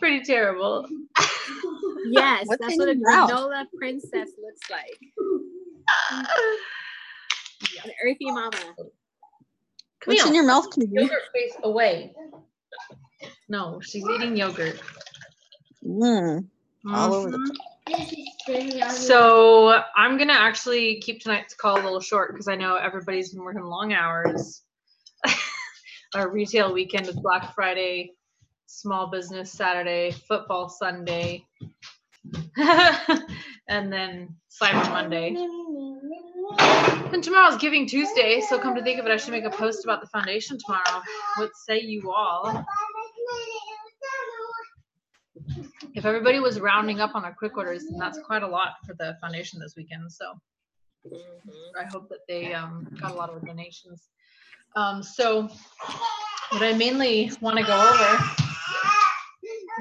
pretty terrible. Yes, What's that's what a your mouth? granola princess looks like. An earthy mama. What's in your mouth, Camille? Yogurt face away. No, she's eating yogurt. Mm, all over the Mhm. So I'm gonna actually keep tonight's call a little short because I know everybody's been working long hours. Our retail weekend is Black Friday, small business Saturday, football Sunday, and then Cyber Monday. And tomorrow's Giving Tuesday, so come to think of it, I should make a post about the foundation tomorrow. What say you all? If everybody was rounding up on their quick orders, then that's quite a lot for the foundation this weekend. So I hope that they um, got a lot of donations. Um, so what I mainly want to go over,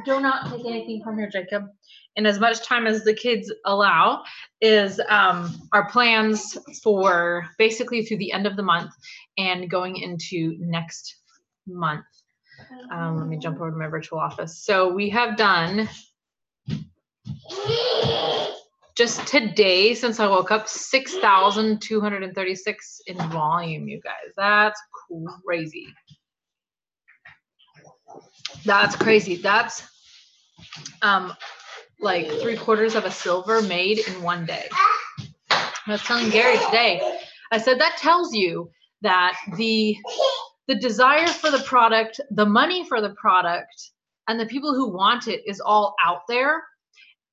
do not take anything from here, Jacob. In as much time as the kids allow, is um, our plans for basically through the end of the month and going into next month. Um, let me jump over to my virtual office. So we have done just today since I woke up 6,236 in volume, you guys. That's crazy. That's crazy. That's um like three quarters of a silver made in one day. I was telling Gary today, I said that tells you that the the desire for the product, the money for the product, and the people who want it is all out there.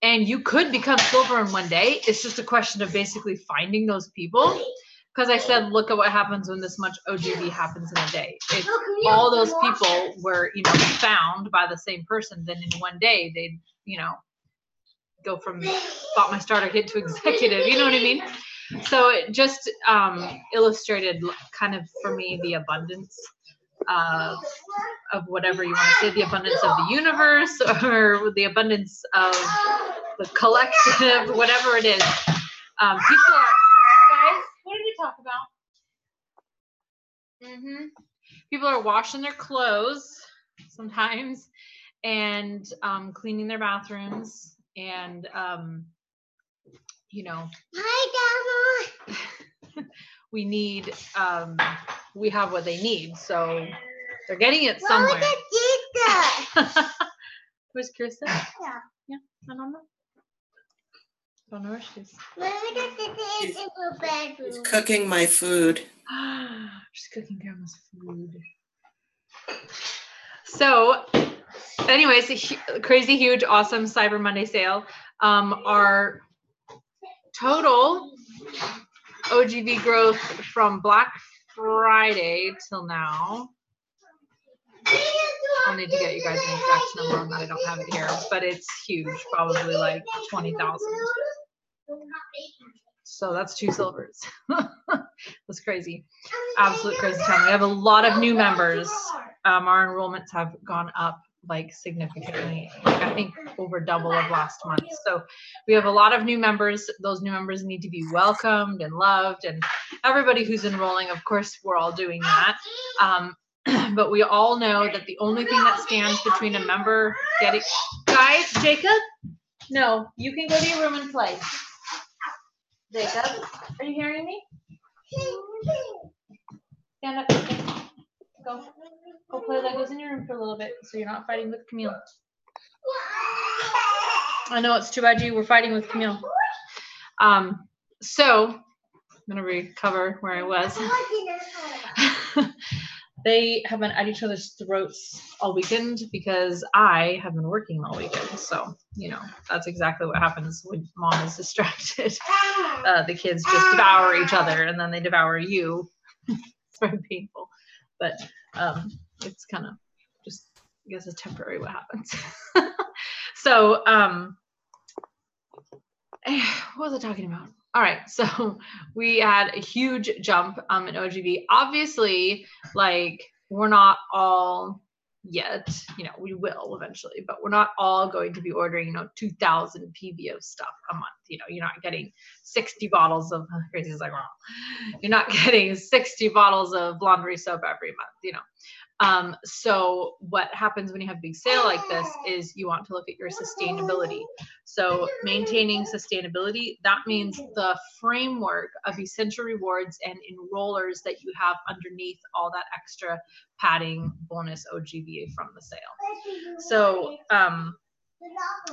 And you could become silver in one day. It's just a question of basically finding those people. Because I said, look at what happens when this much OGV happens in a day. If all those people were, you know, found by the same person, then in one day they'd, you know, go from bought my starter kit to executive. You know what I mean? So it just um, illustrated kind of for me the abundance of of whatever you want to say, the abundance of the universe or the abundance of the collective, whatever it is. Um, people are guys. What did we talk about? hmm People are washing their clothes sometimes and um, cleaning their bathrooms and um, you know. Hi, Grandma. we need um we have what they need so they're getting it somewhere. where's krista? Yeah. Yeah, i don't know don't know where she is He's cooking my food. she's cooking grandma's food. So anyways a crazy huge awesome cyber monday sale. Um our total ogv growth from black friday till now I'll need to get you guys an exact number on that. I don't have it here, but it's huge, probably like twenty thousand. So that's two silvers. that's crazy. Absolute crazy time. We have a lot of new members. Um, our enrollments have gone up like significantly, like I think over double of last month. So we have a lot of new members. Those new members need to be welcomed and loved, and everybody who's enrolling, of course, we're all doing that. Um, but we all know that the only thing that stands between a member getting guys jacob? No you can go to your room and play. Jacob are you hearing me? Stand up go. Go play legos in your room for a little bit so you're not fighting with camille. I know it's too bad you were fighting with camille. Um so i'm gonna recover where i was they have been at each other's throats all weekend because I have been working all weekend. So, you know, that's exactly what happens when mom is distracted. Uh, the kids just devour each other and then they devour you. it's very painful, but um, it's kind of just, I guess, it's temporary what happens. so, um, what was I talking about? All right, so we had a huge jump um, in OGV. Obviously, like we're not all yet you know we will eventually but we're not all going to be ordering you know 2000 pvo stuff a month you know you're not getting 60 bottles of crazy like wrong you're not getting 60 bottles of laundry soap every month you know Um, so what happens when you have a big sale like this is you want to look at your sustainability. So maintaining sustainability, that means the framework of essential rewards and enrollers that you have underneath all that extra padding bonus OGVA from the sale. So um,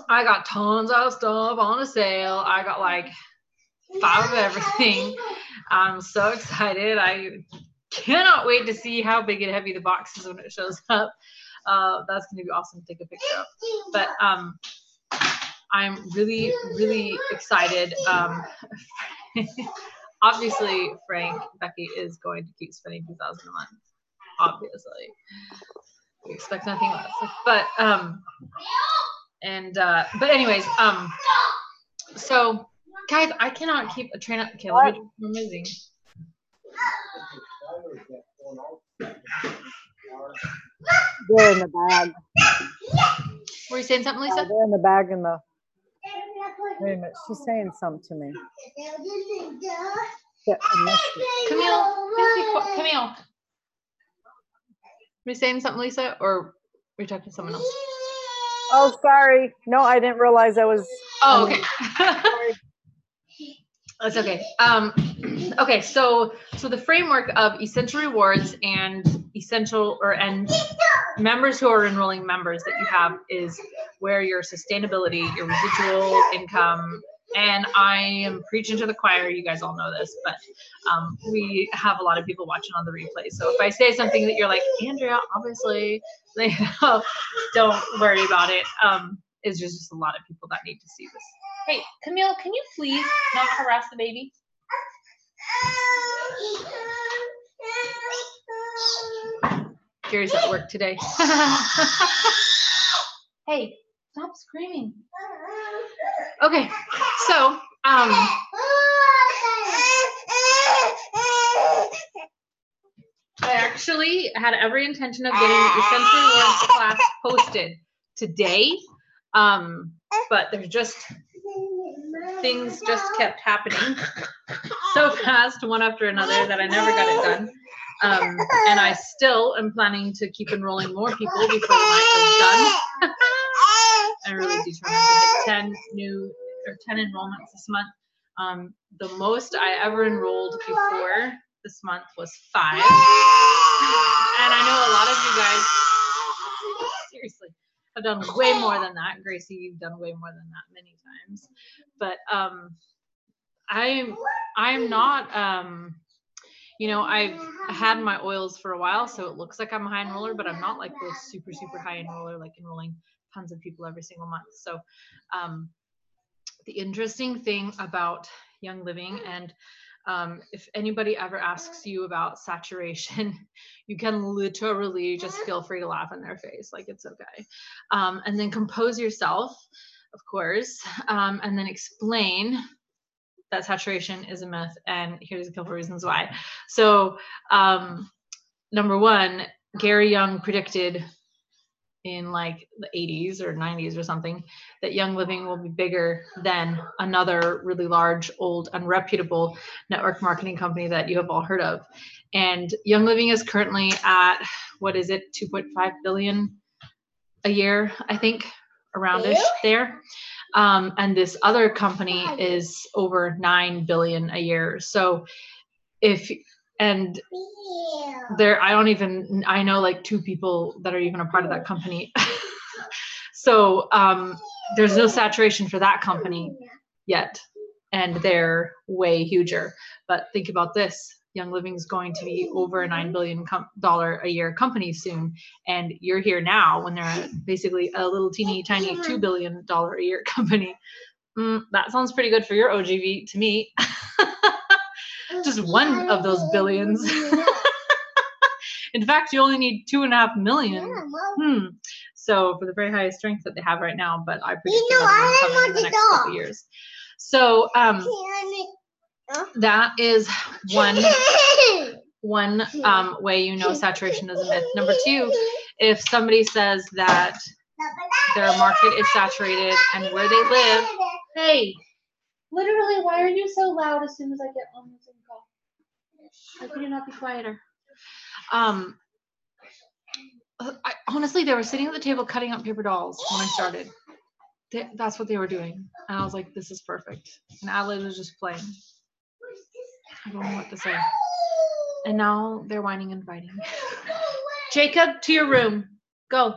I got tons of stuff on a sale. I got like five of everything. I'm so excited. I cannot wait to see how big and heavy the box is when it shows up. Uh, that's going to be awesome to take a picture of. But um, I'm really, really excited. Um, obviously, Frank Becky is going to keep spending 2000 a month. Obviously, we expect nothing less. But um, and uh, but anyways, um, so guys, I cannot keep a train up. Okay, let me, we're moving. They're in the bag. Were you saying something, Uh, Lisa? they're in the bag in the. Wait a minute. She's saying something to me. Yeah, I missed it. Camille, please be qui- Camille. Were you saying something, Lisa, or were you talking to someone else? Oh, sorry. No, I didn't realize I was. Oh, Um, okay. That's okay. Um, okay, so so the framework of essential rewards and essential or and members who are enrolling members that you have is where your sustainability, your residual income, and I am preaching to the choir. You guys all know this, but um, we have a lot of people watching on the replay. So if I say something that you're like, Andrea, obviously, like, don't worry about it. Um, it's just, just a lot of people that need to see this. Hey, Camille, can you please not harass the baby? Gary's at work today. hey, stop screaming. Okay, so um, I actually had every intention of getting the essential rewards class posted today, um, but there's just things just kept happening so fast, one after another, that I never got it done. Um, and I still am planning to keep enrolling more people before the night is done. I'm really determined to hit 10 new or 10 enrollments this month. Um, the most I ever enrolled before this month was five. And I know a lot of you guys, seriously, have done way more than that. Gracie, you've done way more than that many times. But um, I'm I'm not um, you know I've had my oils for a while, so it looks like I'm a high enroller, but I'm not like those super super high enroller like enrolling tons of people every single month. So um, the interesting thing about Young Living and um, if anybody ever asks you about saturation, you can literally just feel free to laugh in their face, like it's okay. Um, and then compose yourself, of course, um, and then explain that saturation is a myth. And here's a couple reasons why. So, um, number one, Gary Young predicted in like the 80s or 90s or something that Young Living will be bigger than another really large, old, unreputable network marketing company that you have all heard of. And Young Living is currently at what is it, 2.5 billion a year, I think, aroundish there. Um, and this other company is over 9 billion a year. So if and there i don't even i know like two people that are even a part of that company. So um there's no saturation for that company yet and they're way huger. But think about this young living is going to be over a nine billion com- dollar a year company soon and you're here now when they're basically a little teeny tiny two billion dollar a year company mm, that sounds pretty good for your ogv to me just one of those billions in fact, you only need two and a half million. Hmm. So for the very highest strength that they have right now, but I predict know, another one I in the next couple years. So um, that is one one um, way you know saturation is a myth. Number two, if somebody says that their market is saturated and where they live, hey, literally, why are you so loud as soon as I get on the Zoom call? How could you not be quieter? Um, I, honestly, they were sitting at the table cutting up paper dolls when I started. They, that's what they were doing. And I was like, this is perfect. And Adelaide was just playing. I don't know what to say. And now they're whining and fighting. Jacob, to your room. Go.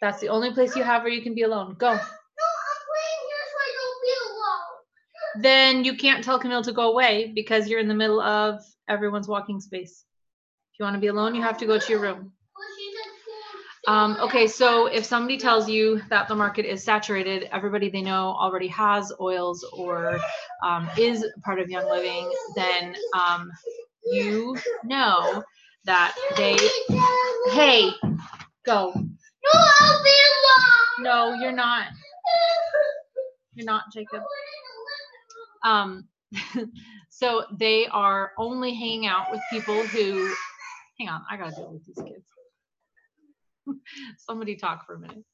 That's the only place you have where you can be alone. Go. No, I'm here so I don't be alone. Then you can't tell Camille to go away because you're in the middle of everyone's walking space. If you want to be alone, you have to go to your room. Um, okay, so if somebody tells you that the market is saturated, everybody they know already has oils or um, is part of Young Living, then um, you know that they. Hey, go. No, you're not. You're not, Jacob. Um, so they are only hanging out with people who. Hang on, I gotta deal with these kids. Somebody talk for a minute.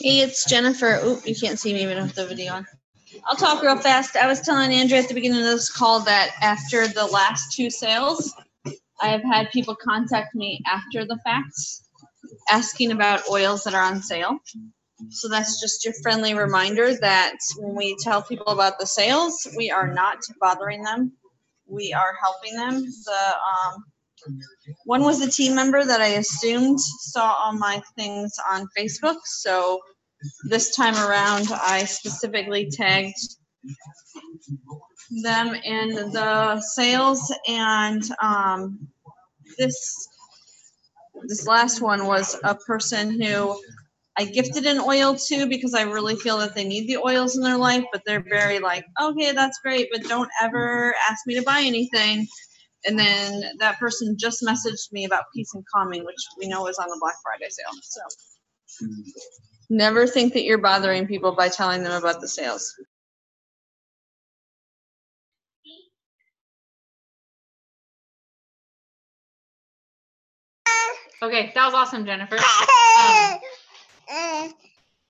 Hey, it's Jennifer. Oop, you can't see me even with the video on. I'll talk real fast. I was telling Andrea at the beginning of this call that after the last two sales, I have had people contact me after the facts asking about oils that are on sale. So that's just your friendly reminder that when we tell people about the sales, we are not bothering them. We are helping them. The um, one was a team member that I assumed saw all my things on Facebook. So this time around, I specifically tagged them in the sales and um, this this last one was a person who I gifted an oil to because I really feel that they need the oils in their life, but they're very like, okay, that's great, but don't ever ask me to buy anything. And then that person just messaged me about peace and calming, which we know is on the Black Friday sale. So never think that you're bothering people by telling them about the sales. Okay, that was awesome, Jennifer. Um,